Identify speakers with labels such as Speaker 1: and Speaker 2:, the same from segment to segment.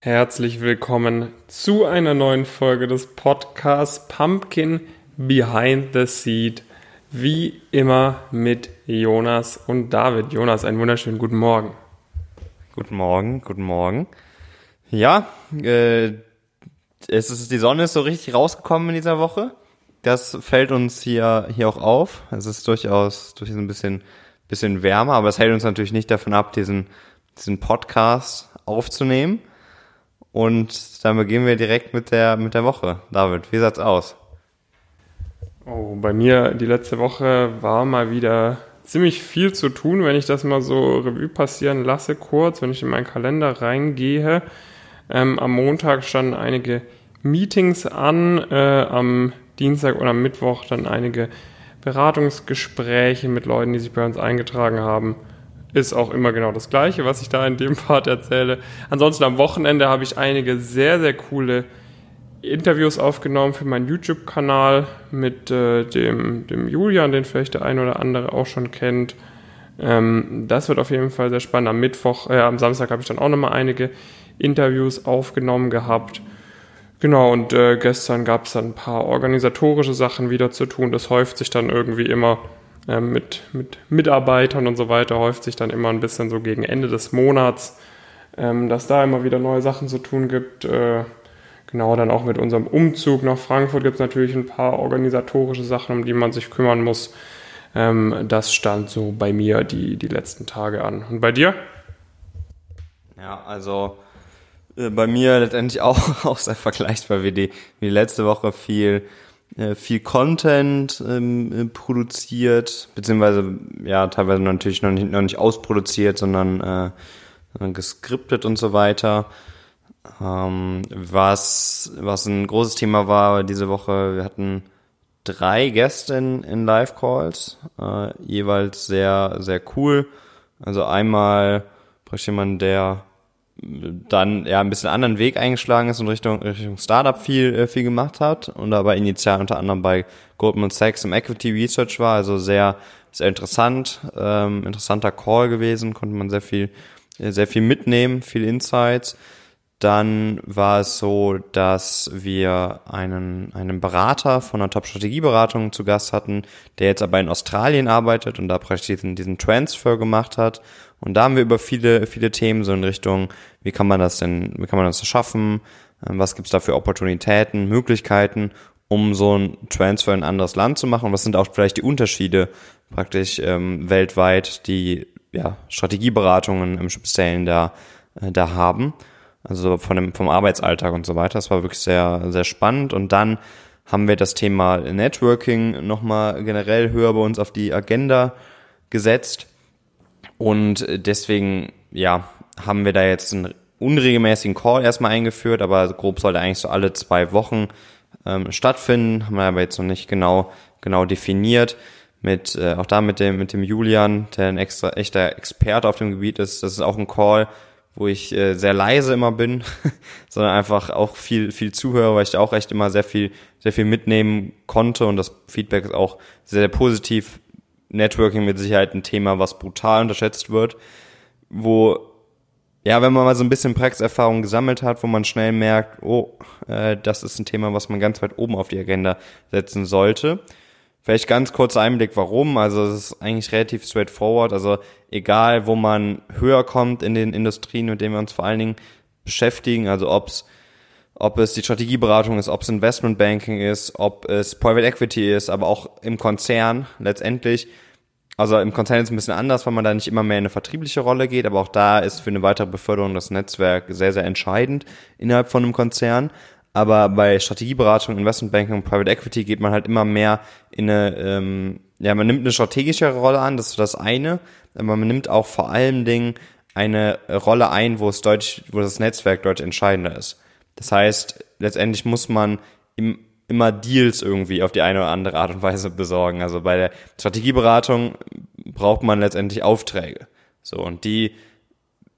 Speaker 1: Herzlich willkommen zu einer neuen Folge des Podcasts Pumpkin Behind the Seed. Wie immer mit Jonas und David. Jonas, einen wunderschönen guten Morgen.
Speaker 2: Guten Morgen, guten Morgen. Ja, äh, es ist, die Sonne ist so richtig rausgekommen in dieser Woche. Das fällt uns hier, hier auch auf. Es ist durchaus, durch ein bisschen, bisschen wärmer, aber es hält uns natürlich nicht davon ab, diesen, diesen Podcast aufzunehmen. Und dann beginnen wir direkt mit der, mit der Woche. David, wie sah's aus?
Speaker 1: Oh, bei mir die letzte Woche war mal wieder ziemlich viel zu tun, wenn ich das mal so Revue passieren lasse, kurz, wenn ich in meinen Kalender reingehe. Ähm, am Montag standen einige Meetings an, äh, am Dienstag oder am Mittwoch dann einige Beratungsgespräche mit Leuten, die sich bei uns eingetragen haben ist auch immer genau das Gleiche, was ich da in dem Part erzähle. Ansonsten am Wochenende habe ich einige sehr, sehr coole Interviews aufgenommen für meinen YouTube-Kanal mit äh, dem, dem Julian, den vielleicht der eine oder andere auch schon kennt. Ähm, das wird auf jeden Fall sehr spannend. Am Mittwoch, äh, am Samstag habe ich dann auch nochmal einige Interviews aufgenommen gehabt. Genau, und äh, gestern gab es dann ein paar organisatorische Sachen wieder zu tun. Das häuft sich dann irgendwie immer ähm, mit, mit Mitarbeitern und so weiter häuft sich dann immer ein bisschen so gegen Ende des Monats, ähm, dass da immer wieder neue Sachen zu tun gibt. Äh, genau, dann auch mit unserem Umzug nach Frankfurt gibt es natürlich ein paar organisatorische Sachen, um die man sich kümmern muss. Ähm, das stand so bei mir die, die letzten Tage an. Und bei dir?
Speaker 2: Ja, also äh, bei mir letztendlich auch, auch sehr vergleichbar wie die, wie letzte Woche viel äh, viel Content ähm, äh, produziert, beziehungsweise ja teilweise natürlich noch nicht, noch nicht ausproduziert, sondern äh, geskriptet und so weiter. Ähm, was, was ein großes Thema war diese Woche, wir hatten drei Gäste in, in Live-Calls, äh, jeweils sehr, sehr cool. Also einmal praktisch jemand, der dann ja ein bisschen anderen Weg eingeschlagen ist und Richtung, Richtung Startup viel, äh, viel gemacht hat und aber initial unter anderem bei Goldman Sachs im Equity Research war, also sehr, sehr interessant, ähm, interessanter Call gewesen, konnte man sehr viel, sehr viel mitnehmen, viel Insights. Dann war es so, dass wir einen, einen Berater von einer Top-Strategieberatung zu Gast hatten, der jetzt aber in Australien arbeitet und da praktisch diesen, diesen Transfer gemacht hat und da haben wir über viele, viele Themen so in Richtung, wie kann man das denn, wie kann man das schaffen, ähm, was gibt's da für Opportunitäten, Möglichkeiten, um so ein Transfer in ein anderes Land zu machen? Was sind auch vielleicht die Unterschiede praktisch ähm, weltweit, die ja, Strategieberatungen im Speziellen da, äh, da haben? Also von dem, vom Arbeitsalltag und so weiter. Das war wirklich sehr, sehr spannend. Und dann haben wir das Thema Networking nochmal generell höher bei uns auf die Agenda gesetzt und deswegen, ja, haben wir da jetzt einen unregelmäßigen Call erstmal eingeführt, aber grob soll der eigentlich so alle zwei Wochen ähm, stattfinden. Haben wir aber jetzt noch nicht genau, genau definiert. Mit, äh, auch da mit dem, mit dem Julian, der ein extra, echter Experte auf dem Gebiet ist. Das ist auch ein Call, wo ich äh, sehr leise immer bin, sondern einfach auch viel, viel zuhöre, weil ich da auch echt immer sehr viel, sehr viel mitnehmen konnte und das Feedback ist auch sehr, sehr positiv Networking mit Sicherheit ein Thema, was brutal unterschätzt wird, wo ja, wenn man mal so ein bisschen Praxiserfahrung gesammelt hat, wo man schnell merkt, oh, äh, das ist ein Thema, was man ganz weit oben auf die Agenda setzen sollte. Vielleicht ganz kurzer Einblick, warum. Also es ist eigentlich relativ straightforward. Also egal, wo man höher kommt in den Industrien, mit denen wir uns vor allen Dingen beschäftigen, also ob's ob es die Strategieberatung ist, ob es Investmentbanking ist, ob es Private Equity ist, aber auch im Konzern letztendlich. Also im Konzern ist es ein bisschen anders, weil man da nicht immer mehr in eine vertriebliche Rolle geht, aber auch da ist für eine weitere Beförderung das Netzwerk sehr, sehr entscheidend innerhalb von einem Konzern. Aber bei Strategieberatung, Investmentbanking und Private Equity geht man halt immer mehr in eine, ähm, ja, man nimmt eine strategischere Rolle an, das ist das eine, aber man nimmt auch vor allen Dingen eine Rolle ein, wo es deutlich, wo das Netzwerk deutlich entscheidender ist. Das heißt, letztendlich muss man im, immer Deals irgendwie auf die eine oder andere Art und Weise besorgen. Also bei der Strategieberatung braucht man letztendlich Aufträge. So, und die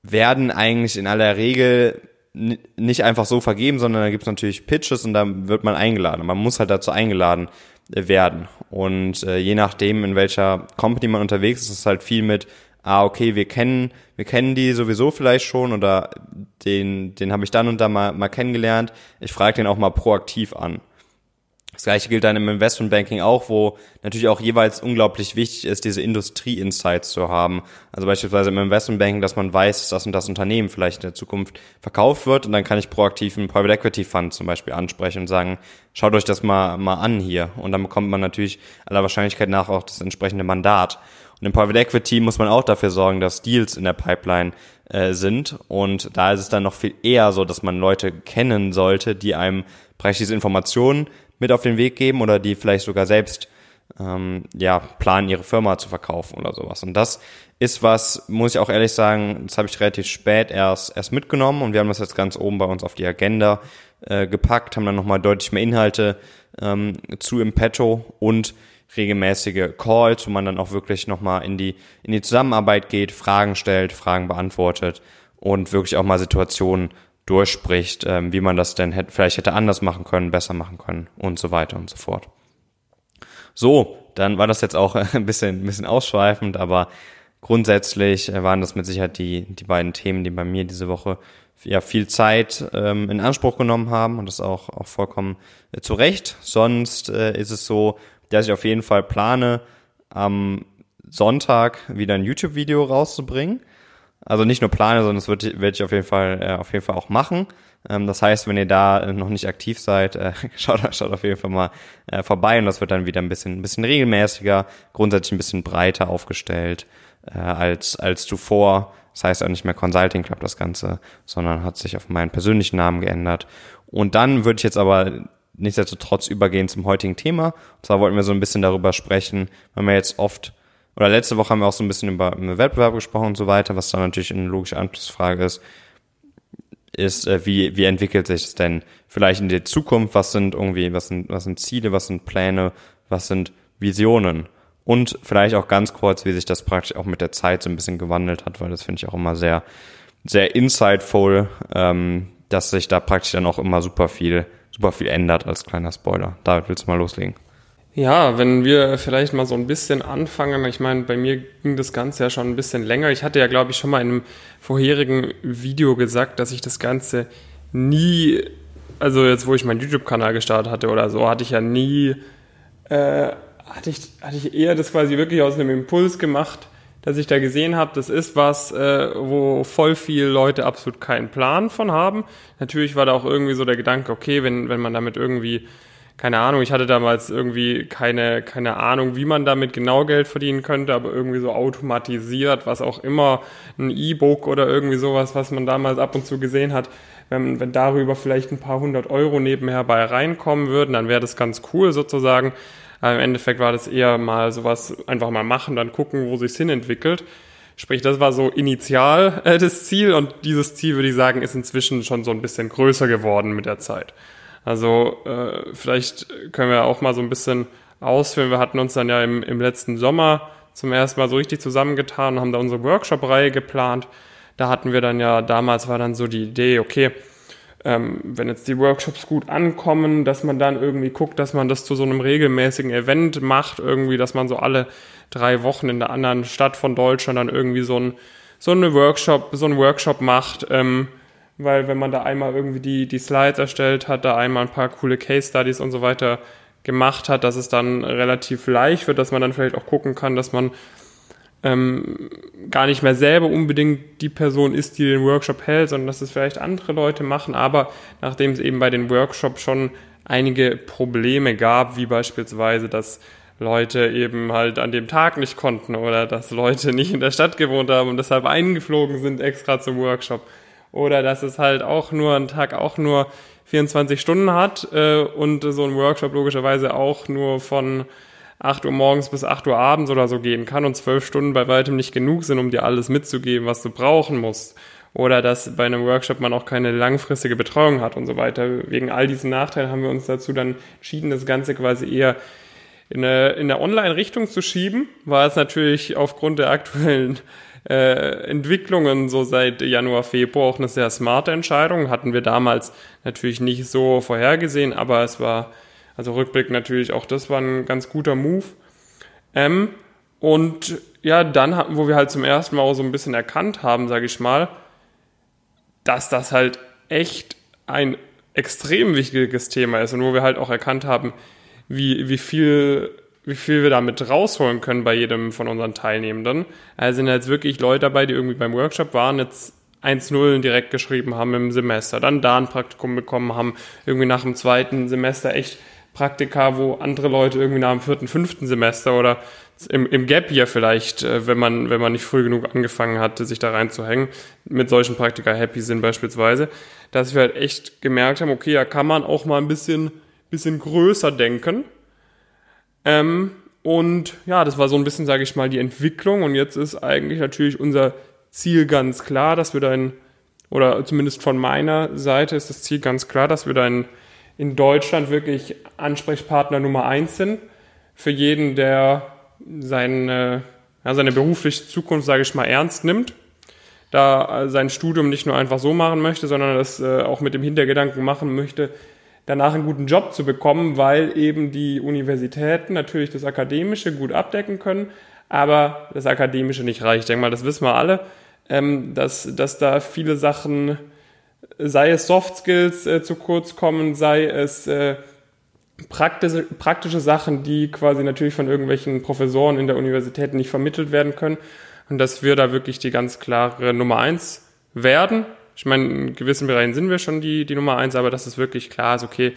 Speaker 2: werden eigentlich in aller Regel nicht einfach so vergeben, sondern da gibt es natürlich Pitches und da wird man eingeladen. Man muss halt dazu eingeladen werden. Und äh, je nachdem, in welcher Company man unterwegs ist, ist halt viel mit ah, okay, wir kennen, wir kennen die sowieso vielleicht schon oder den, den habe ich dann und da mal, mal kennengelernt. Ich frage den auch mal proaktiv an. Das gleiche gilt dann im Investmentbanking auch, wo natürlich auch jeweils unglaublich wichtig ist, diese Industrie-Insights zu haben. Also beispielsweise im Investmentbanking, dass man weiß, dass und das Unternehmen vielleicht in der Zukunft verkauft wird und dann kann ich proaktiv einen Private Equity Fund zum Beispiel ansprechen und sagen, schaut euch das mal, mal an hier. Und dann bekommt man natürlich aller Wahrscheinlichkeit nach auch das entsprechende Mandat. Und im Private Equity muss man auch dafür sorgen, dass Deals in der Pipeline äh, sind. Und da ist es dann noch viel eher so, dass man Leute kennen sollte, die einem praktisch diese Informationen mit auf den Weg geben oder die vielleicht sogar selbst ähm, ja, planen, ihre Firma zu verkaufen oder sowas. Und das ist was, muss ich auch ehrlich sagen, das habe ich relativ spät erst, erst mitgenommen und wir haben das jetzt ganz oben bei uns auf die Agenda äh, gepackt, haben dann nochmal deutlich mehr Inhalte ähm, zu im Petto und regelmäßige Calls, wo man dann auch wirklich nochmal in die, in die Zusammenarbeit geht, Fragen stellt, Fragen beantwortet und wirklich auch mal Situationen durchspricht, ähm, wie man das denn hätte, vielleicht hätte anders machen können, besser machen können und so weiter und so fort. So, dann war das jetzt auch ein bisschen, ein bisschen ausschweifend, aber grundsätzlich äh, waren das mit Sicherheit die, die beiden Themen, die bei mir diese Woche ja viel Zeit ähm, in Anspruch genommen haben und das auch, auch vollkommen äh, zu Recht. Sonst äh, ist es so, dass ich auf jeden Fall plane, am Sonntag wieder ein YouTube-Video rauszubringen. Also nicht nur plane, sondern das werde ich auf jeden Fall, äh, auf jeden Fall auch machen. Ähm, das heißt, wenn ihr da noch nicht aktiv seid, äh, schaut, schaut auf jeden Fall mal äh, vorbei und das wird dann wieder ein bisschen, ein bisschen regelmäßiger, grundsätzlich ein bisschen breiter aufgestellt äh, als, als zuvor. Das heißt auch nicht mehr Consulting Club das Ganze, sondern hat sich auf meinen persönlichen Namen geändert. Und dann würde ich jetzt aber nichtsdestotrotz übergehen zum heutigen Thema. Und zwar wollten wir so ein bisschen darüber sprechen, weil wir jetzt oft oder letzte Woche haben wir auch so ein bisschen über, über Wettbewerb gesprochen und so weiter, was dann natürlich eine logische Anschlussfrage ist, ist, äh, wie, wie entwickelt sich es denn vielleicht in der Zukunft? Was sind irgendwie, was sind, was sind Ziele, was sind Pläne, was sind Visionen? Und vielleicht auch ganz kurz, wie sich das praktisch auch mit der Zeit so ein bisschen gewandelt hat, weil das finde ich auch immer sehr, sehr insightful, ähm, dass sich da praktisch dann auch immer super viel, super viel ändert als kleiner Spoiler. David, willst du mal loslegen?
Speaker 1: Ja, wenn wir vielleicht mal so ein bisschen anfangen, ich meine, bei mir ging das Ganze ja schon ein bisschen länger. Ich hatte ja, glaube ich, schon mal in einem vorherigen Video gesagt, dass ich das Ganze nie, also jetzt, wo ich meinen YouTube-Kanal gestartet hatte oder so, hatte ich ja nie, äh, hatte, ich, hatte ich eher das quasi wirklich aus einem Impuls gemacht, dass ich da gesehen habe, das ist was, äh, wo voll viele Leute absolut keinen Plan von haben. Natürlich war da auch irgendwie so der Gedanke, okay, wenn, wenn man damit irgendwie keine Ahnung, ich hatte damals irgendwie keine, keine Ahnung, wie man damit genau Geld verdienen könnte, aber irgendwie so automatisiert, was auch immer, ein E-Book oder irgendwie sowas, was man damals ab und zu gesehen hat, wenn, wenn darüber vielleicht ein paar hundert Euro nebenher bei reinkommen würden, dann wäre das ganz cool sozusagen. Aber im Endeffekt war das eher mal sowas, einfach mal machen, dann gucken, wo sich's hin entwickelt. Sprich, das war so initial äh, das Ziel und dieses Ziel, würde ich sagen, ist inzwischen schon so ein bisschen größer geworden mit der Zeit. Also äh, vielleicht können wir auch mal so ein bisschen ausführen. Wir hatten uns dann ja im, im letzten Sommer zum ersten Mal so richtig zusammengetan und haben da unsere Workshop-Reihe geplant. Da hatten wir dann ja, damals war dann so die Idee, okay, ähm, wenn jetzt die Workshops gut ankommen, dass man dann irgendwie guckt, dass man das zu so einem regelmäßigen Event macht, irgendwie, dass man so alle drei Wochen in der anderen Stadt von Deutschland dann irgendwie so ein so eine Workshop, so einen Workshop macht, ähm, weil wenn man da einmal irgendwie die, die Slides erstellt hat, da einmal ein paar coole Case Studies und so weiter gemacht hat, dass es dann relativ leicht wird, dass man dann vielleicht auch gucken kann, dass man ähm, gar nicht mehr selber unbedingt die Person ist, die den Workshop hält, sondern dass es vielleicht andere Leute machen. Aber nachdem es eben bei den Workshops schon einige Probleme gab, wie beispielsweise, dass Leute eben halt an dem Tag nicht konnten oder dass Leute nicht in der Stadt gewohnt haben und deshalb eingeflogen sind extra zum Workshop, oder dass es halt auch nur ein Tag auch nur 24 Stunden hat äh, und so ein Workshop logischerweise auch nur von 8 Uhr morgens bis 8 Uhr abends oder so gehen kann und 12 Stunden bei weitem nicht genug sind, um dir alles mitzugeben, was du brauchen musst. Oder dass bei einem Workshop man auch keine langfristige Betreuung hat und so weiter. Wegen all diesen Nachteilen haben wir uns dazu dann entschieden, das Ganze quasi eher in eine, in eine Online-Richtung zu schieben, war es natürlich aufgrund der aktuellen äh, Entwicklungen so seit Januar, Februar auch eine sehr smarte Entscheidung. Hatten wir damals natürlich nicht so vorhergesehen, aber es war, also Rückblick natürlich auch das war ein ganz guter Move. Ähm, Und ja, dann, wo wir halt zum ersten Mal auch so ein bisschen erkannt haben, sage ich mal, dass das halt echt ein extrem wichtiges Thema ist und wo wir halt auch erkannt haben, wie, wie viel wie viel wir damit rausholen können bei jedem von unseren Teilnehmenden. Also sind jetzt wirklich Leute dabei, die irgendwie beim Workshop waren, jetzt 1-0 direkt geschrieben haben im Semester, dann da ein Praktikum bekommen haben, irgendwie nach dem zweiten Semester echt Praktika, wo andere Leute irgendwie nach dem vierten, fünften Semester oder im, im Gap Year vielleicht, äh, wenn man, wenn man nicht früh genug angefangen hatte, sich da reinzuhängen, mit solchen Praktika happy sind beispielsweise, dass wir halt echt gemerkt haben, okay, da kann man auch mal ein bisschen, bisschen größer denken. Ähm, und ja, das war so ein bisschen, sage ich mal, die Entwicklung. Und jetzt ist eigentlich natürlich unser Ziel ganz klar, dass wir dann, oder zumindest von meiner Seite ist das Ziel ganz klar, dass wir dann in Deutschland wirklich Ansprechpartner Nummer eins sind. Für jeden, der seine, ja, seine berufliche Zukunft, sage ich mal, ernst nimmt. Da sein Studium nicht nur einfach so machen möchte, sondern das äh, auch mit dem Hintergedanken machen möchte, danach einen guten Job zu bekommen, weil eben die Universitäten natürlich das Akademische gut abdecken können, aber das Akademische nicht reicht. Ich denke mal, das wissen wir alle, ähm, dass, dass da viele Sachen, sei es Soft Skills äh, zu kurz kommen, sei es äh, praktische, praktische Sachen, die quasi natürlich von irgendwelchen Professoren in der Universität nicht vermittelt werden können. Und dass wir da wirklich die ganz klare Nummer eins werden. Ich meine, in gewissen Bereichen sind wir schon die, die Nummer eins, aber dass es wirklich klar ist, okay,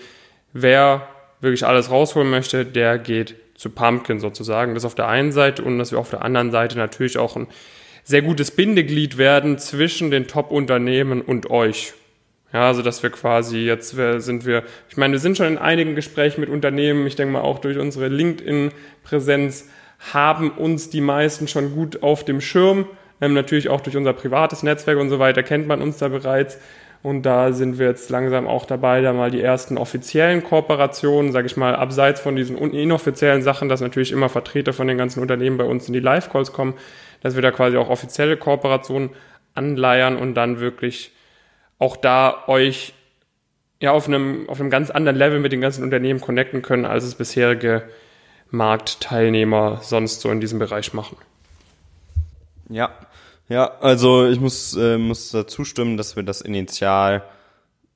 Speaker 1: wer wirklich alles rausholen möchte, der geht zu Pumpkin sozusagen. Das auf der einen Seite und dass wir auf der anderen Seite natürlich auch ein sehr gutes Bindeglied werden zwischen den Top-Unternehmen und euch. Ja, also dass wir quasi jetzt sind wir, ich meine, wir sind schon in einigen Gesprächen mit Unternehmen, ich denke mal auch durch unsere LinkedIn-Präsenz haben uns die meisten schon gut auf dem Schirm. Ähm, natürlich auch durch unser privates Netzwerk und so weiter kennt man uns da bereits. Und da sind wir jetzt langsam auch dabei, da mal die ersten offiziellen Kooperationen, sage ich mal, abseits von diesen inoffiziellen Sachen, dass natürlich immer Vertreter von den ganzen Unternehmen bei uns in die Live-Calls kommen, dass wir da quasi auch offizielle Kooperationen anleiern und dann wirklich auch da euch ja auf einem, auf einem ganz anderen Level mit den ganzen Unternehmen connecten können, als es bisherige Marktteilnehmer sonst so in diesem Bereich machen.
Speaker 2: Ja, ja, also ich muss, äh, muss da zustimmen, dass wir das initial,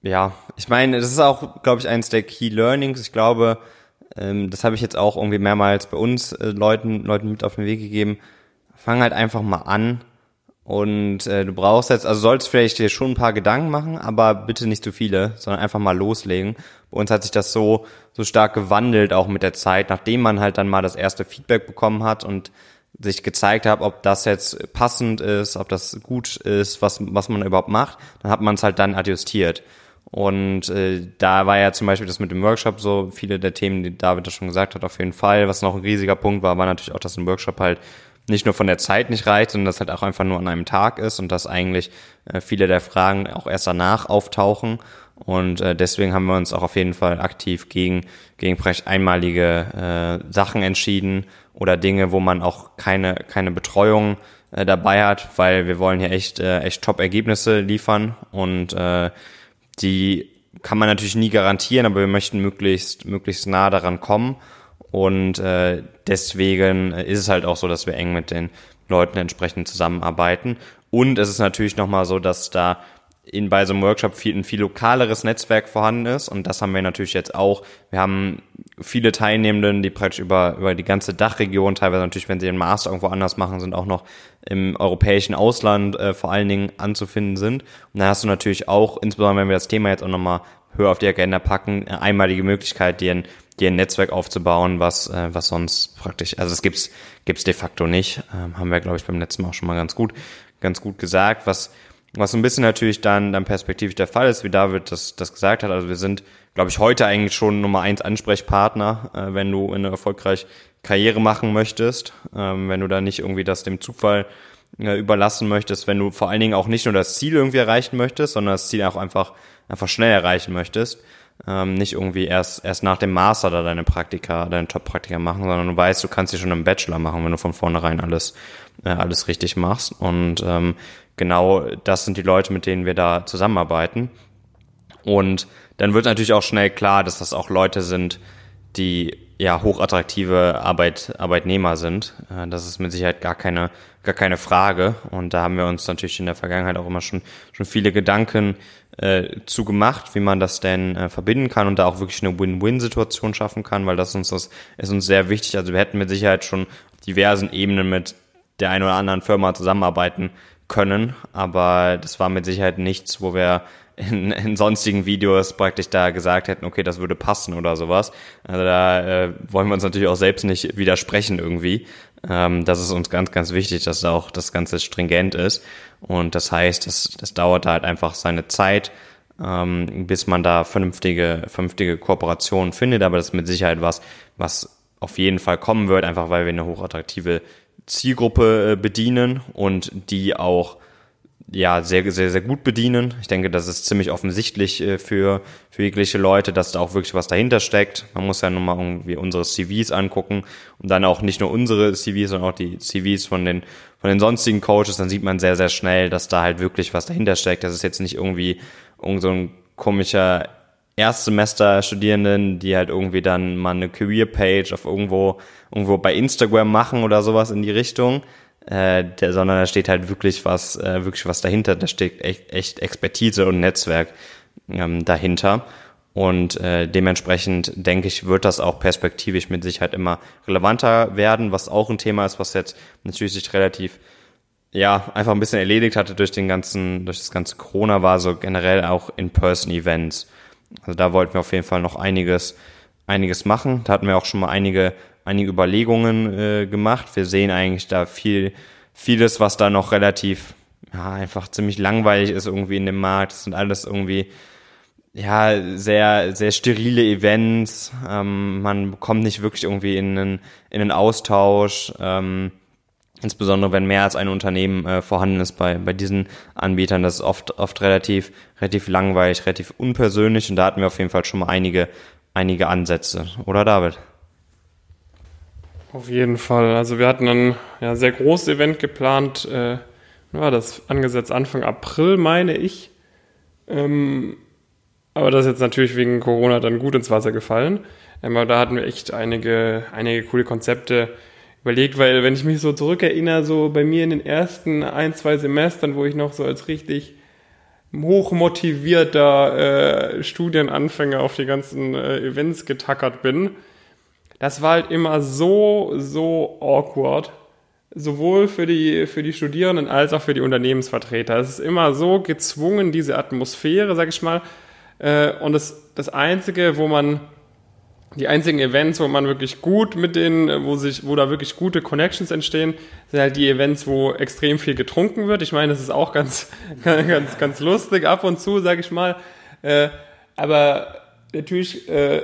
Speaker 2: ja, ich meine, das ist auch, glaube ich, eines der Key Learnings. Ich glaube, ähm, das habe ich jetzt auch irgendwie mehrmals bei uns äh, Leuten, Leuten mit auf den Weg gegeben. Fang halt einfach mal an, und äh, du brauchst jetzt, also sollst vielleicht dir schon ein paar Gedanken machen, aber bitte nicht zu viele, sondern einfach mal loslegen. Bei uns hat sich das so, so stark gewandelt, auch mit der Zeit, nachdem man halt dann mal das erste Feedback bekommen hat und sich gezeigt hat, ob das jetzt passend ist, ob das gut ist, was, was man überhaupt macht, dann hat man es halt dann adjustiert. Und äh, da war ja zum Beispiel das mit dem Workshop so, viele der Themen, die David da schon gesagt hat, auf jeden Fall. Was noch ein riesiger Punkt war, war natürlich auch, dass ein Workshop halt nicht nur von der Zeit nicht reicht, sondern dass halt auch einfach nur an einem Tag ist und dass eigentlich äh, viele der Fragen auch erst danach auftauchen. Und äh, deswegen haben wir uns auch auf jeden Fall aktiv gegen, gegen vielleicht einmalige äh, Sachen entschieden oder Dinge, wo man auch keine, keine Betreuung äh, dabei hat, weil wir wollen hier echt, äh, echt Top-Ergebnisse liefern und äh, die kann man natürlich nie garantieren, aber wir möchten möglichst, möglichst nah daran kommen. Und äh, deswegen ist es halt auch so, dass wir eng mit den Leuten entsprechend zusammenarbeiten. Und es ist natürlich nochmal so, dass da in, bei so einem Workshop viel, ein viel lokaleres Netzwerk vorhanden ist. Und das haben wir natürlich jetzt auch. Wir haben viele Teilnehmenden, die praktisch über, über die ganze Dachregion, teilweise natürlich, wenn sie den Master irgendwo anders machen, sind auch noch im europäischen Ausland äh, vor allen Dingen anzufinden sind. Und dann hast du natürlich auch, insbesondere wenn wir das Thema jetzt auch nochmal höher auf die Agenda packen, einmalige Möglichkeit, dir ein dir ein Netzwerk aufzubauen, was, äh, was sonst praktisch, also es gibt's, gibt's de facto nicht. Ähm, haben wir, glaube ich, beim letzten Mal auch schon mal ganz gut, ganz gut gesagt. Was, was so ein bisschen natürlich dann, dann perspektivisch der Fall ist, wie David das, das gesagt hat. Also wir sind, glaube ich, heute eigentlich schon Nummer eins Ansprechpartner, äh, wenn du eine erfolgreich Karriere machen möchtest, ähm, wenn du da nicht irgendwie das dem Zufall äh, überlassen möchtest, wenn du vor allen Dingen auch nicht nur das Ziel irgendwie erreichen möchtest, sondern das Ziel auch einfach, einfach schnell erreichen möchtest ähm, nicht irgendwie erst, erst nach dem Master da deine Praktika, deine Top-Praktika machen, sondern du weißt, du kannst sie schon im Bachelor machen, wenn du von vornherein alles, äh, alles richtig machst. Und ähm, genau das sind die Leute, mit denen wir da zusammenarbeiten. Und dann wird natürlich auch schnell klar, dass das auch Leute sind, die ja hochattraktive Arbeit, Arbeitnehmer sind. Äh, das ist mit Sicherheit gar keine, gar keine Frage. Und da haben wir uns natürlich in der Vergangenheit auch immer schon, schon viele Gedanken äh, zu gemacht, wie man das denn äh, verbinden kann und da auch wirklich eine Win-Win-Situation schaffen kann, weil das uns das ist uns sehr wichtig. Also wir hätten mit Sicherheit schon diversen Ebenen mit der einen oder anderen Firma zusammenarbeiten können, aber das war mit Sicherheit nichts, wo wir in, in sonstigen Videos praktisch da gesagt hätten, okay, das würde passen oder sowas. Also da äh, wollen wir uns natürlich auch selbst nicht widersprechen irgendwie. Ähm, das ist uns ganz, ganz wichtig, dass auch das Ganze stringent ist. Und das heißt, das, das dauert halt einfach seine Zeit, ähm, bis man da vernünftige, vernünftige Kooperationen findet. Aber das ist mit Sicherheit was, was auf jeden Fall kommen wird, einfach weil wir eine hochattraktive Zielgruppe äh, bedienen und die auch ja sehr, sehr, sehr gut bedienen. Ich denke, das ist ziemlich offensichtlich äh, für, für jegliche Leute, dass da auch wirklich was dahinter steckt. Man muss ja nur mal irgendwie unsere CVs angucken und dann auch nicht nur unsere CVs, sondern auch die CVs von den, von den sonstigen Coaches. Dann sieht man sehr, sehr schnell, dass da halt wirklich was dahinter steckt. Das ist jetzt nicht irgendwie irgend so ein komischer Erstsemester-Studierenden, die halt irgendwie dann mal eine Career-Page auf irgendwo, irgendwo bei Instagram machen oder sowas in die Richtung, äh, der, sondern da steht halt wirklich was, äh, wirklich was dahinter. Da steht echt, echt Expertise und Netzwerk ähm, dahinter. Und äh, dementsprechend denke ich, wird das auch perspektivisch mit Sicherheit immer relevanter werden, was auch ein Thema ist, was jetzt natürlich sich relativ ja, einfach ein bisschen erledigt hatte durch den ganzen, durch das ganze Corona war so generell auch In-Person-Events. Also da wollten wir auf jeden Fall noch einiges, einiges machen. Da hatten wir auch schon mal einige einige Überlegungen äh, gemacht. Wir sehen eigentlich da viel, vieles, was da noch relativ, ja, einfach ziemlich langweilig ist irgendwie in dem Markt. Das sind alles irgendwie, ja, sehr, sehr sterile Events. Ähm, man kommt nicht wirklich irgendwie in einen, in einen Austausch. Ähm, insbesondere wenn mehr als ein Unternehmen äh, vorhanden ist bei, bei diesen Anbietern. Das ist oft, oft relativ, relativ langweilig, relativ unpersönlich und da hatten wir auf jeden Fall schon mal einige, einige Ansätze. Oder David?
Speaker 1: Auf jeden Fall. Also wir hatten ein ja, sehr großes Event geplant. Äh, war das angesetzt Anfang April, meine ich. Ähm, aber das ist jetzt natürlich wegen Corona dann gut ins Wasser gefallen. Aber da hatten wir echt einige, einige coole Konzepte überlegt, weil wenn ich mich so zurückerinnere, so bei mir in den ersten ein, zwei Semestern, wo ich noch so als richtig hochmotivierter äh, Studienanfänger auf die ganzen äh, Events getackert bin, das war halt immer so, so awkward. Sowohl für die, für die Studierenden als auch für die Unternehmensvertreter. Es ist immer so gezwungen, diese Atmosphäre, sag ich mal. Äh, und das, das Einzige, wo man, die einzigen Events, wo man wirklich gut mit denen, wo sich, wo da wirklich gute Connections entstehen, sind halt die Events, wo extrem viel getrunken wird. Ich meine, das ist auch ganz, ganz, ganz lustig ab und zu, sag ich mal. Äh, aber natürlich, äh,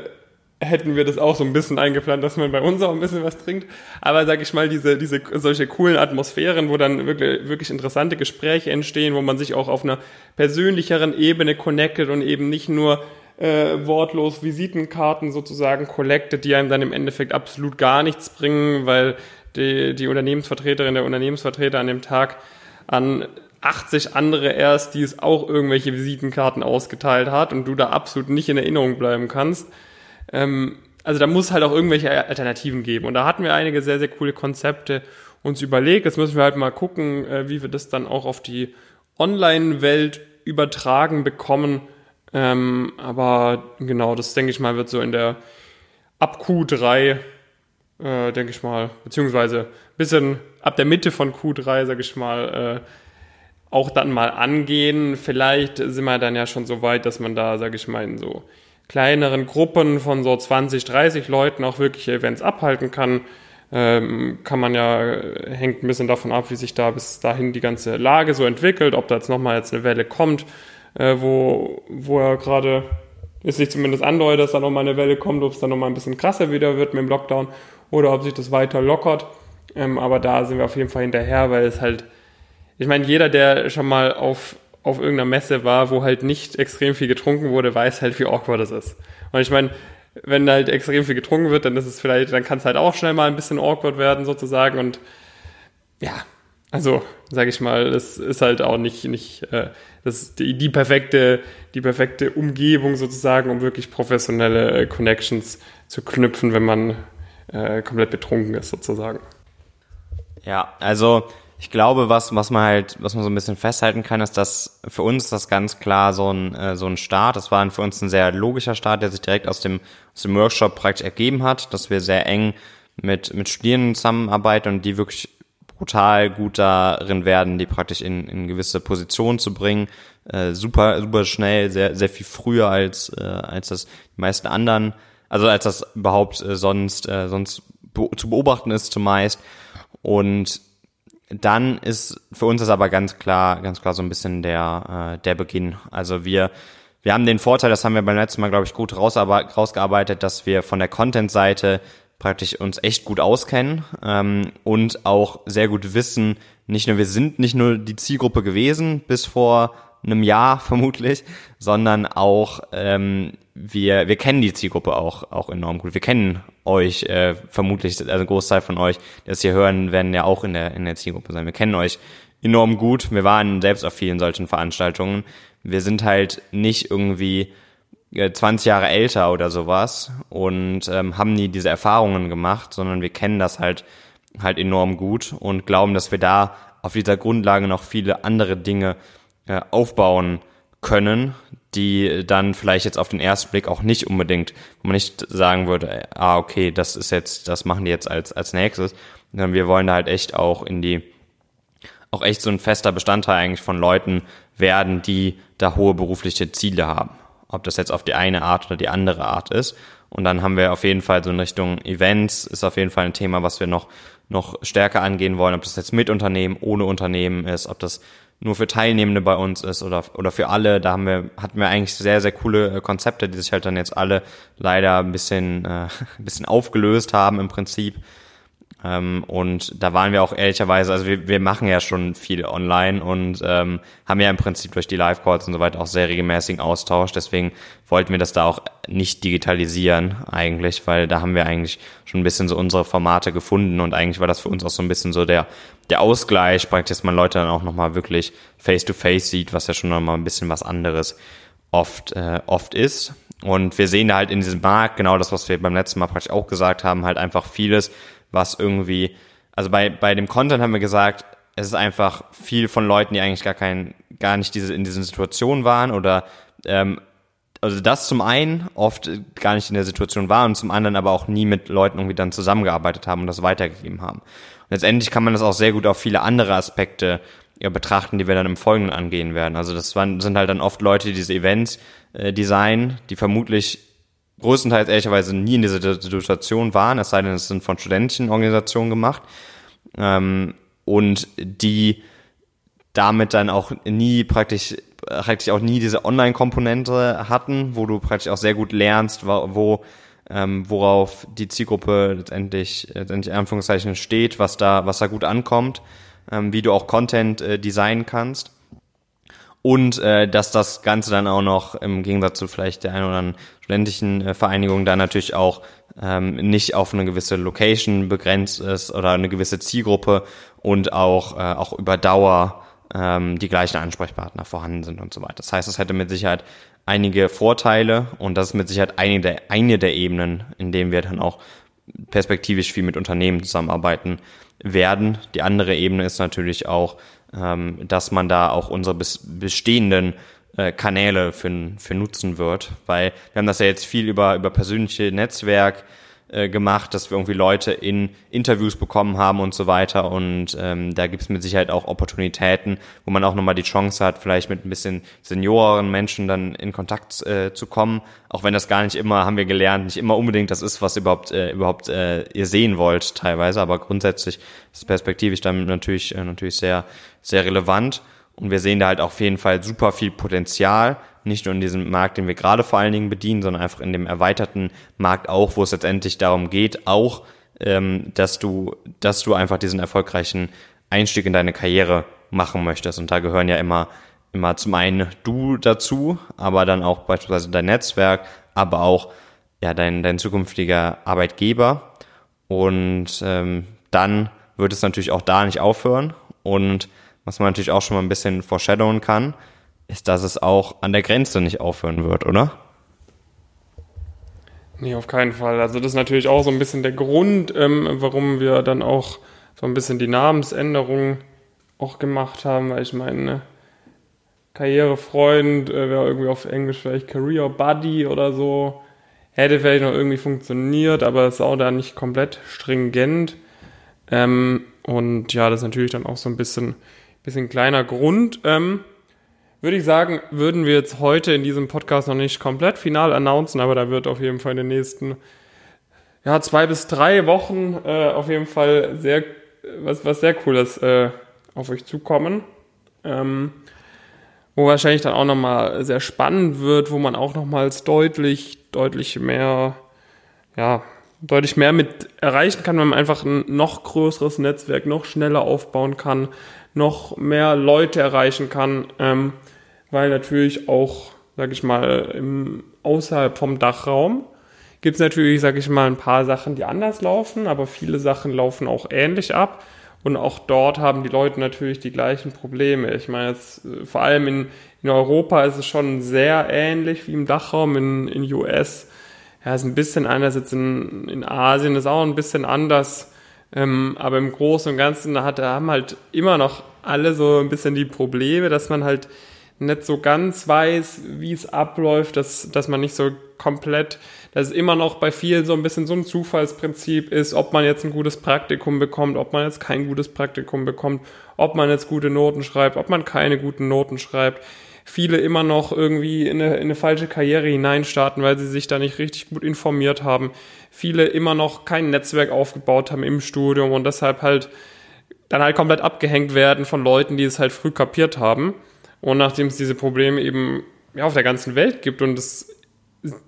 Speaker 1: hätten wir das auch so ein bisschen eingeplant, dass man bei uns auch ein bisschen was trinkt. Aber sag ich mal, diese, diese solche coolen Atmosphären, wo dann wirklich, wirklich interessante Gespräche entstehen, wo man sich auch auf einer persönlicheren Ebene connectet und eben nicht nur äh, wortlos Visitenkarten sozusagen collectet, die einem dann im Endeffekt absolut gar nichts bringen, weil die, die Unternehmensvertreterin, der Unternehmensvertreter an dem Tag an 80 andere erst, die es auch irgendwelche Visitenkarten ausgeteilt hat und du da absolut nicht in Erinnerung bleiben kannst. Ähm, also da muss halt auch irgendwelche Alternativen geben. Und da hatten wir einige sehr, sehr coole Konzepte uns überlegt. Jetzt müssen wir halt mal gucken, äh, wie wir das dann auch auf die Online-Welt übertragen bekommen. Ähm, aber genau, das denke ich mal, wird so in der ab Q3, äh, denke ich mal, beziehungsweise bisschen ab der Mitte von Q3, sage ich mal, äh, auch dann mal angehen. Vielleicht sind wir dann ja schon so weit, dass man da, sage ich mal, in so kleineren Gruppen von so 20, 30 Leuten auch wirklich Events abhalten kann. Ähm, kann man ja, hängt ein bisschen davon ab, wie sich da bis dahin die ganze Lage so entwickelt, ob da jetzt nochmal jetzt eine Welle kommt, äh, wo, wo er gerade, ist sich zumindest andeutet, dass da nochmal eine Welle kommt, ob es dann nochmal ein bisschen krasser wieder wird mit dem Lockdown oder ob sich das weiter lockert. Ähm, aber da sind wir auf jeden Fall hinterher, weil es halt, ich meine, jeder, der schon mal auf auf irgendeiner Messe war, wo halt nicht extrem viel getrunken wurde, weiß halt, wie awkward das ist. Und ich meine, wenn halt extrem viel getrunken wird, dann ist es vielleicht, dann kann es halt auch schnell mal ein bisschen awkward werden sozusagen und ja, Also, sage ich mal, es ist halt auch nicht, nicht äh, das die, die, perfekte, die perfekte Umgebung sozusagen, um wirklich professionelle äh, Connections zu knüpfen, wenn man äh, komplett betrunken ist sozusagen.
Speaker 2: Ja, also ich glaube, was, was man halt, was man so ein bisschen festhalten kann, ist, dass für uns das ganz klar so ein, äh, so ein Start, das war für uns ein sehr logischer Start, der sich direkt aus dem, aus dem Workshop praktisch ergeben hat, dass wir sehr eng mit, mit Studierenden zusammenarbeiten und die wirklich brutal gut darin werden, die praktisch in, in gewisse Positionen zu bringen. Äh, super, super schnell, sehr, sehr viel früher als, äh, als das die meisten anderen, also als das überhaupt äh, sonst, äh, sonst be zu beobachten ist zumeist. Und dann ist für uns ist aber ganz klar, ganz klar so ein bisschen der, äh, der Beginn. Also wir, wir haben den Vorteil, das haben wir beim letzten Mal, glaube ich, gut rausgearbeitet, dass wir von der Content-Seite praktisch uns echt gut auskennen ähm, und auch sehr gut wissen, nicht nur wir sind nicht nur die Zielgruppe gewesen bis vor einem Jahr vermutlich, sondern auch ähm, wir wir kennen die Zielgruppe auch auch enorm gut. Wir kennen euch äh, vermutlich, also ein Großteil von euch, die das hier hören, werden ja auch in der in der Zielgruppe sein. Wir kennen euch enorm gut. Wir waren selbst auf vielen solchen Veranstaltungen. Wir sind halt nicht irgendwie 20 äh, Jahre älter oder sowas und ähm, haben nie diese Erfahrungen gemacht, sondern wir kennen das halt halt enorm gut und glauben, dass wir da auf dieser Grundlage noch viele andere Dinge äh, aufbauen können, die dann vielleicht jetzt auf den ersten Blick auch nicht unbedingt, wo man nicht sagen würde, ah, okay, das ist jetzt, das machen die jetzt als, als nächstes, sondern wir wollen da halt echt auch in die, auch echt so ein fester Bestandteil eigentlich von Leuten werden, die da hohe berufliche Ziele haben ob das jetzt auf die eine Art oder die andere Art ist. Und dann haben wir auf jeden Fall so in Richtung Events, ist auf jeden Fall ein Thema, was wir noch, noch stärker angehen wollen, ob das jetzt mit Unternehmen, ohne Unternehmen ist, ob das nur für Teilnehmende bei uns ist oder, oder für alle. Da haben wir, hatten wir eigentlich sehr, sehr coole äh, Konzepte, die sich halt dann jetzt alle leider ein bisschen, äh, ein bisschen aufgelöst haben im Prinzip. Ähm, und da waren wir auch ehrlicherweise, also wir, wir machen ja schon viel online und ähm, haben ja im Prinzip durch die Live-Calls und so weiter auch sehr regelmäßigen Austausch. Deswegen wollten wir das da auch nicht digitalisieren eigentlich, weil da haben wir eigentlich schon ein bisschen so unsere Formate gefunden und eigentlich war das für uns auch so ein bisschen so der, der Ausgleich, praktisch, dass man Leute dann auch nochmal wirklich face-to-face -face sieht, was ja schon nochmal ein bisschen was anderes oft, äh, oft ist. Und wir sehen da halt in diesem Markt genau das, was wir beim letzten Mal praktisch auch gesagt haben, halt einfach vieles, was irgendwie, also bei, bei dem Content haben wir gesagt, es ist einfach viel von Leuten, die eigentlich gar kein, gar nicht diese, in diesen Situationen waren oder ähm, also das zum einen oft gar nicht in der Situation waren und zum anderen aber auch nie mit Leuten irgendwie dann zusammengearbeitet haben und das weitergegeben haben. Und letztendlich kann man das auch sehr gut auf viele andere Aspekte ja, betrachten, die wir dann im Folgenden angehen werden. Also das waren, sind halt dann oft Leute, die diese Events äh, designen, die vermutlich größtenteils ehrlicherweise nie in dieser Situation waren, es sei denn, es sind von Studentenorganisationen gemacht. Ähm, und die damit dann auch nie praktisch praktisch auch nie diese Online-Komponente hatten, wo du praktisch auch sehr gut lernst, wo, wo ähm, worauf die Zielgruppe letztendlich, letztendlich in Anführungszeichen steht, was da, was da gut ankommt, ähm, wie du auch Content äh, designen kannst und äh, dass das Ganze dann auch noch im Gegensatz zu vielleicht der einen oder anderen studentischen äh, Vereinigung dann natürlich auch ähm, nicht auf eine gewisse Location begrenzt ist oder eine gewisse Zielgruppe und auch, äh, auch über Dauer ähm, die gleichen Ansprechpartner vorhanden sind und so weiter. Das heißt, es hätte mit Sicherheit einige Vorteile und das ist mit Sicherheit eine der, eine der Ebenen, in denen wir dann auch perspektivisch viel mit Unternehmen zusammenarbeiten werden. Die andere Ebene ist natürlich auch, ähm, dass man da auch unsere bestehenden äh, Kanäle für, für nutzen wird, weil wir haben das ja jetzt viel über, über persönliche Netzwerk äh, gemacht, dass wir irgendwie Leute in Interviews bekommen haben und so weiter. Und ähm, da gibt es mit Sicherheit auch Opportunitäten, wo man auch nochmal die Chance hat, vielleicht mit ein bisschen senioren Menschen dann in Kontakt äh, zu kommen. Auch wenn das gar nicht immer, haben wir gelernt, nicht immer unbedingt das ist, was überhaupt, äh, überhaupt äh, ihr sehen wollt teilweise. Aber grundsätzlich ist perspektivisch dann natürlich, äh, natürlich sehr, sehr relevant. Und wir sehen da halt auf jeden Fall super viel Potenzial, nicht nur in diesem Markt, den wir gerade vor allen Dingen bedienen, sondern einfach in dem erweiterten Markt auch, wo es letztendlich darum geht, auch, ähm, dass du, dass du einfach diesen erfolgreichen Einstieg in deine Karriere machen möchtest. Und da gehören ja immer, immer zum einen du dazu, aber dann auch beispielsweise dein Netzwerk, aber auch ja dein, dein zukünftiger Arbeitgeber. Und ähm, dann wird es natürlich auch da nicht aufhören. Und was man natürlich auch schon mal ein bisschen foreshadowen kann, ist, dass es auch an der Grenze nicht aufhören wird, oder?
Speaker 1: Nee, auf keinen Fall. Also das ist natürlich auch so ein bisschen der Grund, ähm, warum wir dann auch so ein bisschen die Namensänderung auch gemacht haben, weil ich meine, Karrierefreund äh, wäre irgendwie auf Englisch vielleicht Career Buddy oder so. Hätte vielleicht noch irgendwie funktioniert, aber ist auch da nicht komplett stringent. Ähm, und ja, das ist natürlich dann auch so ein bisschen, bisschen kleiner Grund. Ähm, würde ich sagen, würden wir jetzt heute in diesem Podcast noch nicht komplett final announcen, aber da wird auf jeden Fall in den nächsten ja, zwei bis drei Wochen äh, auf jeden Fall sehr was, was sehr cooles äh, auf euch zukommen. Ähm, wo wahrscheinlich dann auch nochmal sehr spannend wird, wo man auch nochmals deutlich, deutlich mehr, ja, deutlich mehr mit erreichen kann, wenn man einfach ein noch größeres Netzwerk noch schneller aufbauen kann, noch mehr Leute erreichen kann. Ähm, weil natürlich auch, sag ich mal, im, außerhalb vom Dachraum gibt es natürlich, sag ich mal, ein paar Sachen, die anders laufen, aber viele Sachen laufen auch ähnlich ab. Und auch dort haben die Leute natürlich die gleichen Probleme. Ich meine, jetzt, äh, vor allem in, in Europa ist es schon sehr ähnlich wie im Dachraum in, in US. Ja, ist ein bisschen anders. Jetzt in, in Asien ist auch ein bisschen anders. Ähm, aber im Großen und Ganzen hat, haben halt immer noch alle so ein bisschen die Probleme, dass man halt nicht so ganz weiß, wie es abläuft, dass, dass man nicht so komplett, dass es immer noch bei vielen so ein bisschen so ein Zufallsprinzip ist, ob man jetzt ein gutes Praktikum bekommt, ob man jetzt kein gutes Praktikum bekommt, ob man jetzt gute Noten schreibt, ob man keine guten Noten schreibt. Viele immer noch irgendwie in eine, in eine falsche Karriere hineinstarten, weil sie sich da nicht richtig gut informiert haben. Viele immer noch kein Netzwerk aufgebaut haben im Studium und deshalb halt dann halt komplett abgehängt werden von Leuten, die es halt früh kapiert haben. Und nachdem es diese Probleme eben ja, auf der ganzen Welt gibt und es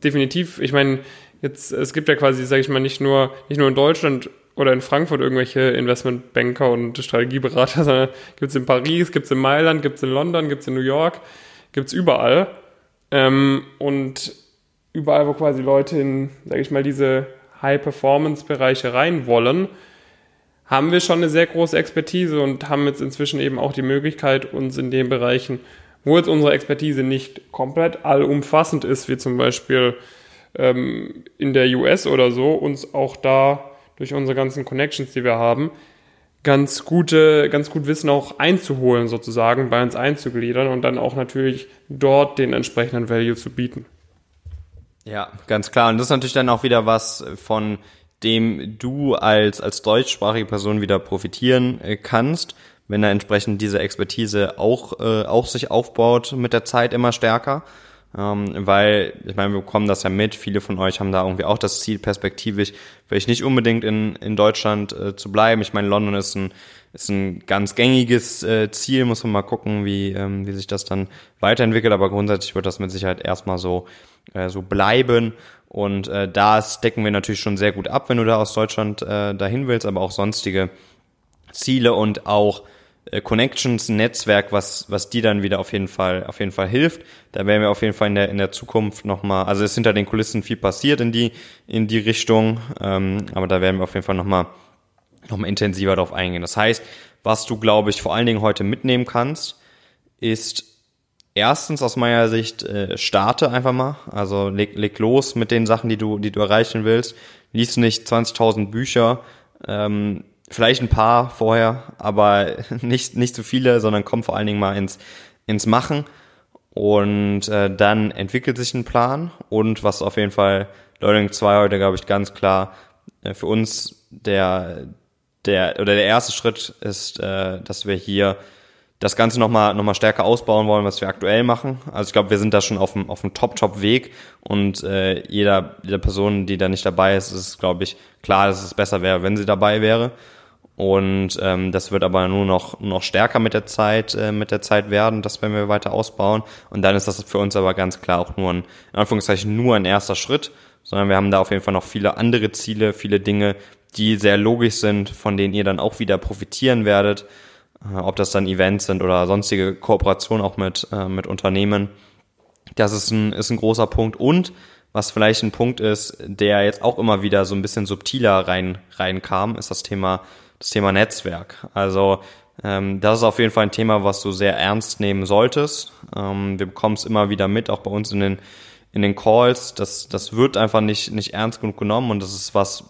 Speaker 1: definitiv, ich meine, jetzt, es gibt ja quasi, sage ich mal, nicht nur, nicht nur in Deutschland oder in Frankfurt irgendwelche Investmentbanker und Strategieberater, sondern gibt es in Paris, gibt es in Mailand, gibt es in London, gibt es in New York, gibt es überall. Ähm, und überall, wo quasi Leute in, sage ich mal, diese High-Performance-Bereiche rein wollen, haben wir schon eine sehr große Expertise und haben jetzt inzwischen eben auch die Möglichkeit, uns in den Bereichen, wo jetzt unsere Expertise nicht komplett allumfassend ist, wie zum Beispiel ähm, in der US oder so, uns auch da durch unsere ganzen Connections, die wir haben, ganz gute, ganz gut Wissen auch einzuholen sozusagen, bei uns einzugliedern und dann auch natürlich dort den entsprechenden Value zu bieten.
Speaker 2: Ja, ganz klar. Und das ist natürlich dann auch wieder was von dem du als, als deutschsprachige Person wieder profitieren äh, kannst, wenn er entsprechend diese Expertise auch, äh, auch sich aufbaut mit der Zeit immer stärker. Ähm, weil, ich meine, wir bekommen das ja mit, viele von euch haben da irgendwie auch das Ziel, perspektivisch vielleicht nicht unbedingt in, in Deutschland äh, zu bleiben. Ich meine, London ist ein, ist ein ganz gängiges äh, Ziel, muss man mal gucken, wie, ähm, wie sich das dann weiterentwickelt, aber grundsätzlich wird das mit Sicherheit erstmal so, äh, so bleiben. Und äh, das decken wir natürlich schon sehr gut ab, wenn du da aus Deutschland äh, dahin willst, aber auch sonstige Ziele und auch äh, Connections, Netzwerk, was, was die dann wieder auf jeden Fall, auf jeden Fall hilft. Da werden wir auf jeden Fall in der, in der Zukunft nochmal, also es ist hinter den Kulissen viel passiert in die, in die Richtung, ähm, aber da werden wir auf jeden Fall nochmal, nochmal intensiver darauf eingehen. Das heißt, was du, glaube ich, vor allen Dingen heute mitnehmen kannst, ist erstens aus meiner Sicht äh, starte einfach mal. Also leg, leg los mit den Sachen, die du, die du erreichen willst. Lies nicht 20.000 Bücher, ähm, vielleicht ein paar vorher, aber nicht, nicht zu viele, sondern komm vor allen Dingen mal ins, ins Machen. Und äh, dann entwickelt sich ein Plan und was auf jeden Fall Learning 2 heute, glaube ich, ganz klar äh, für uns der, der, oder der erste Schritt ist, äh, dass wir hier das Ganze nochmal noch mal stärker ausbauen wollen, was wir aktuell machen. Also ich glaube, wir sind da schon auf dem, auf dem Top-Top-Weg und äh, jeder, jeder Person, die da nicht dabei ist, ist, glaube ich, klar, dass es besser wäre, wenn sie dabei wäre. Und ähm, das wird aber nur noch, noch stärker mit der Zeit, äh, mit der Zeit werden, das werden wir weiter ausbauen. Und dann ist das für uns aber ganz klar auch nur ein, in Anführungszeichen, nur ein erster Schritt, sondern wir haben da auf jeden Fall noch viele andere Ziele, viele Dinge, die sehr logisch sind, von denen ihr dann auch wieder profitieren werdet äh, ob das dann Events sind oder sonstige Kooperationen auch mit, äh, mit Unternehmen. Das ist ein, ist ein großer Punkt. Und was vielleicht ein Punkt ist, der jetzt auch immer wieder so ein bisschen subtiler rein, reinkam, ist das Thema, das Thema Netzwerk. Also Ähm, das ist auf jeden Fall ein Thema, was du sehr ernst nehmen solltest. Ähm, wir bekommen es immer wieder mit, auch bei uns in den, in den Calls. Das, das wird einfach nicht, nicht ernst genug genommen und das ist was,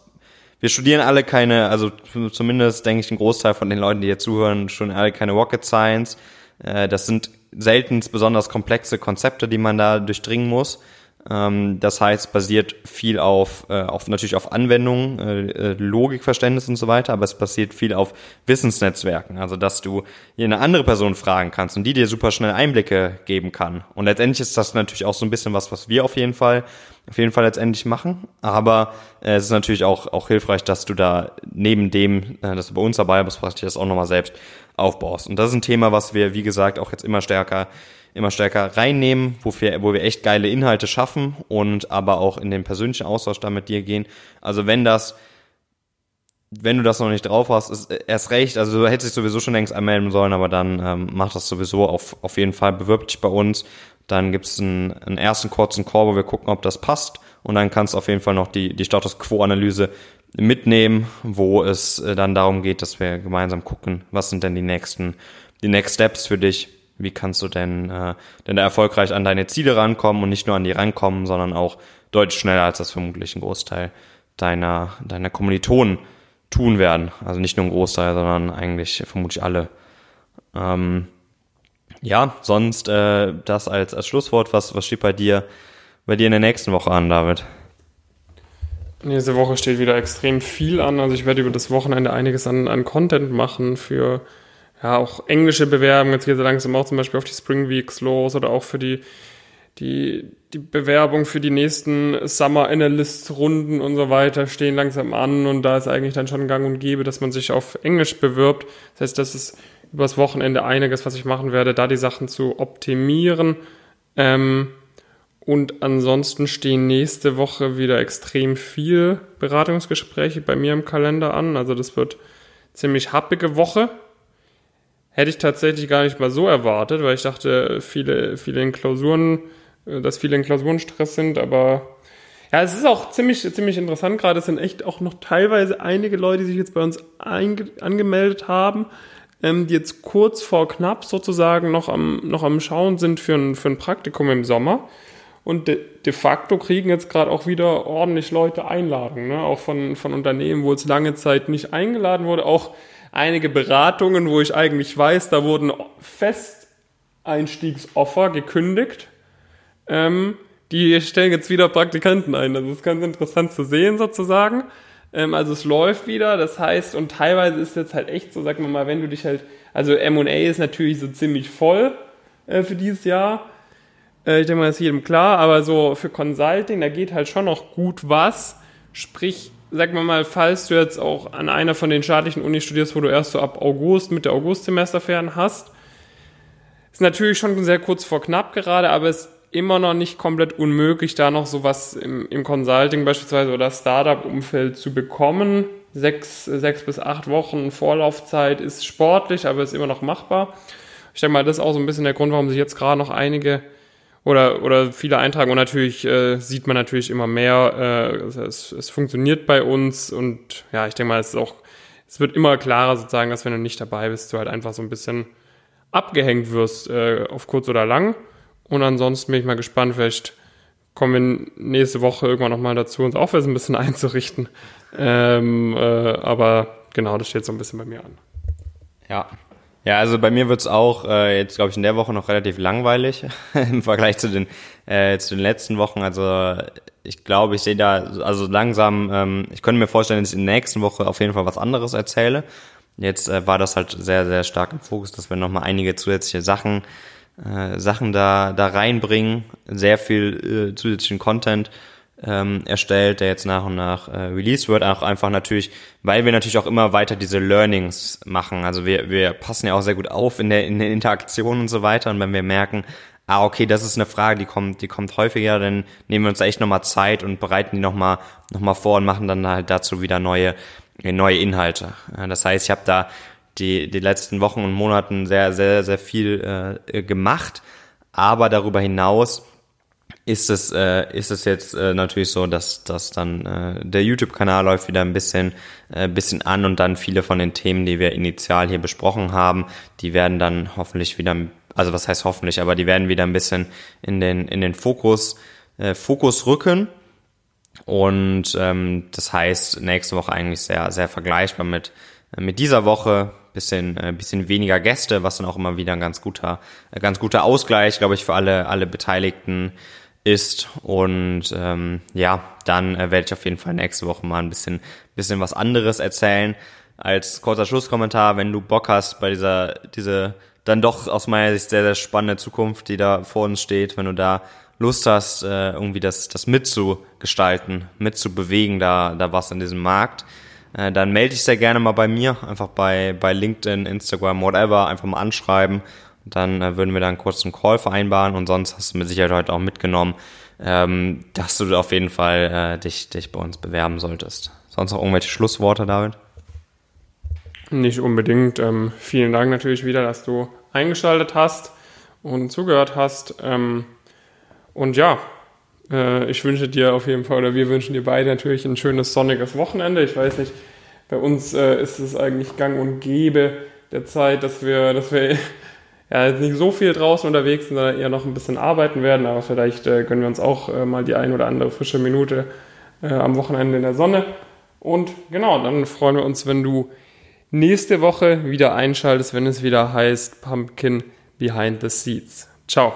Speaker 2: wir studieren alle keine, also zumindest denke ich ein Großteil von den Leuten, die hier zuhören, schon alle keine Rocket Science. Äh, das sind selten besonders komplexe Konzepte, die man da durchdringen muss. Ähm, das heißt, basiert viel auf, äh, auf natürlich auf Anwendungen, äh, äh, Logikverständnis und so weiter, aber es basiert viel auf Wissensnetzwerken. Also, dass du eine andere Person fragen kannst und die dir super schnell Einblicke geben kann. Und letztendlich ist das natürlich auch so ein bisschen was, was wir auf jeden Fall, auf jeden Fall letztendlich machen. Aber äh, es ist natürlich auch, auch hilfreich, dass du da neben dem, äh, dass du bei uns dabei bist, praktisch das auch nochmal selbst aufbaust. Und das ist ein Thema, was wir, wie gesagt, auch jetzt immer stärker immer stärker reinnehmen, wo wir, wo wir echt geile Inhalte schaffen und aber auch in den persönlichen Austausch da mit dir gehen. Also wenn das, wenn du das noch nicht drauf hast, ist erst recht, also du hättest dich sowieso schon längst anmelden sollen, aber dann ähm, mach das sowieso auf, auf jeden Fall, bewirb dich bei uns. Dann gibt's einen, einen ersten kurzen Call, wo wir gucken, ob das passt. Und dann kannst du auf jeden Fall noch die, die Status Quo-Analyse mitnehmen, wo es äh, dann darum geht, dass wir gemeinsam gucken, was sind denn die nächsten, die Next Steps für dich wie kannst du denn, äh, denn da erfolgreich an deine Ziele rankommen und nicht nur an die rankommen, sondern auch deutlich schneller, als das vermutlich ein Großteil deiner, deiner Kommilitonen tun werden. Also nicht nur ein Großteil, sondern eigentlich vermutlich alle. Ähm, ja, sonst äh, das als, als Schlusswort, was, was steht bei dir, bei dir in der nächsten Woche an, David?
Speaker 1: Nächste Woche steht wieder extrem viel an. Also ich werde über das Wochenende einiges an, an Content machen für ja, auch englische Bewerbungen, jetzt geht es langsam auch zum Beispiel auf die Spring Weeks los oder auch für die, die, die Bewerbung für die nächsten Summer Analyst Runden und so weiter stehen langsam an und da ist eigentlich dann schon gang und gäbe, dass man sich auf Englisch bewirbt. Das heißt, das ist übers Wochenende einiges, was ich machen werde, da die Sachen zu optimieren. Ähm, und ansonsten stehen nächste Woche wieder extrem viel Beratungsgespräche bei mir im Kalender an. Also das wird ziemlich happige Woche. Hätte ich tatsächlich gar nicht mal so erwartet, weil ich dachte, viele, viele in Klausuren, äh, dass viele in Klausuren Stress sind, aber ja, es ist auch ziemlich, ziemlich interessant gerade. Es sind echt auch noch teilweise einige Leute, die sich jetzt bei uns angemeldet haben, ähm, die jetzt kurz vor knapp sozusagen noch am, noch am Schauen sind für ein, für ein Praktikum im Sommer. Und de, de facto kriegen jetzt gerade auch wieder ordentlich Leute Einladungen, ne? auch von, von Unternehmen, wo es lange Zeit nicht eingeladen wurde, auch einige Beratungen, wo ich eigentlich weiß, da wurden Festeinstiegsoffer gekündigt. Ähm, die stellen jetzt wieder Praktikanten ein. Das ist ganz interessant zu sehen sozusagen. Ähm, also es läuft wieder, das heißt, und teilweise ist jetzt halt echt so, sag mal mal, wenn du dich halt, also M&A ist natürlich so ziemlich voll äh, für dieses Jahr. Äh, ich denke mal, das ist jedem klar, aber so für Consulting, da geht halt schon noch gut was. Sprich, sag mal mal, falls du jetzt auch an einer von den staatlichen Unis studierst, wo du erst so ab August mit der Augustsemesterferien hast, ist natürlich schon sehr kurz vor knapp gerade, aber es ist immer noch nicht komplett unmöglich, da noch sowas im, im Consulting beispielsweise oder Startup-Umfeld zu bekommen. Sechs, sechs bis acht Wochen Vorlaufzeit ist sportlich, aber ist immer noch machbar. Ich denke mal, das ist auch so ein bisschen der Grund, warum sich jetzt gerade noch einige oder, oder viele eintragen und natürlich äh, sieht man natürlich immer mehr, äh, es, es funktioniert bei uns und ja, ich denke mal, es ist auch, es wird immer klarer sozusagen, dass wenn du nicht dabei bist, du halt einfach so ein bisschen abgehängt wirst, äh, auf kurz oder lang. Und ansonsten bin ich mal gespannt, vielleicht kommen wir nächste Woche irgendwann nochmal dazu, uns auch ein bisschen einzurichten. Ähm, äh, aber genau, das steht so ein bisschen bei mir an.
Speaker 2: Ja, ja, also bei mir wird's auch äh, jetzt, glaube ich, in der Woche noch relativ langweilig im Vergleich zu den, äh, zu den letzten Wochen. Also ich glaube, ich sehe da also langsam, ähm, ich könnte mir vorstellen, dass ich in der nächsten Woche auf jeden Fall was anderes erzähle. Jetzt äh, war das halt sehr, sehr stark im Fokus, dass wir nochmal einige zusätzliche Sachen, äh, Sachen da, da reinbringen, sehr viel äh, zusätzlichen Content ähm, erstellt, der jetzt nach und nach äh, released wird, auch einfach natürlich, weil wir natürlich auch immer weiter diese Learnings machen. Also wir, wir passen ja auch sehr gut auf in der, in der Interaktion und so weiter. Und wenn wir merken, ah, okay, das ist eine Frage, die kommt, die kommt häufiger, dann nehmen wir uns echt nochmal Zeit und bereiten die nochmal noch mal vor und machen dann halt dazu wieder neue, neue Inhalte. Das heißt, ich habe da die, die letzten Wochen und Monaten sehr, sehr, sehr viel äh, gemacht. Aber darüber hinaus ist es, äh, ist es jetzt äh, natürlich so, dass, dass dann äh, der YouTube-Kanal läuft wieder ein bisschen, äh, bisschen an und dann viele von den Themen, die wir initial hier besprochen haben, die werden dann hoffentlich wieder, also was heißt hoffentlich, aber die werden wieder ein bisschen in den, in den Fokus, äh, Fokus rücken. Und ähm, das heißt, nächste Woche eigentlich sehr, sehr vergleichbar mit, mit dieser Woche bisschen, äh, bisschen weniger Gäste, was dann auch immer wieder ein ganz guter, äh, ganz guter Ausgleich, glaube ich, für alle, alle Beteiligten ist. Und ähm, ja, dann äh, werde ich auf jeden Fall nächste Woche mal ein bisschen, bisschen was anderes erzählen. Als kurzer Schlusskommentar, wenn du Bock hast bei dieser, diese dann doch aus meiner Sicht sehr, sehr spannende Zukunft, die da vor uns steht, wenn du da Lust hast, äh, irgendwie das, das mitzugestalten, mitzubewegen, da, da was in diesem Markt, äh, dann melde dich sehr gerne mal bei mir, einfach bei, bei LinkedIn, Instagram, whatever, einfach mal anschreiben dann äh, würden wir dann kurz einen Call vereinbaren und sonst hast du mit Sicherheit heute auch mitgenommen, ähm, dass du auf jeden Fall äh, dich, dich bei uns bewerben solltest. Sonst noch irgendwelche Schlussworte, David?
Speaker 1: Nicht unbedingt. Ähm, vielen Dank natürlich wieder, dass du eingeschaltet hast und zugehört hast. Ähm, und ja, äh, ich wünsche dir auf jeden Fall, oder wir wünschen dir beide natürlich ein schönes sonniges Wochenende. Ich weiß nicht, bei uns äh, ist es eigentlich gang und gäbe der Zeit, dass wir, dass wir ja, nicht so viel draußen unterwegs sind, sondern eher noch ein bisschen arbeiten werden, aber vielleicht äh, gönnen wir uns auch äh, mal die ein oder andere frische Minute äh, am Wochenende in der Sonne. Und genau, dann freuen wir uns, wenn du nächste Woche wieder einschaltest, wenn es wieder heißt Pumpkin Behind the Seeds. Ciao.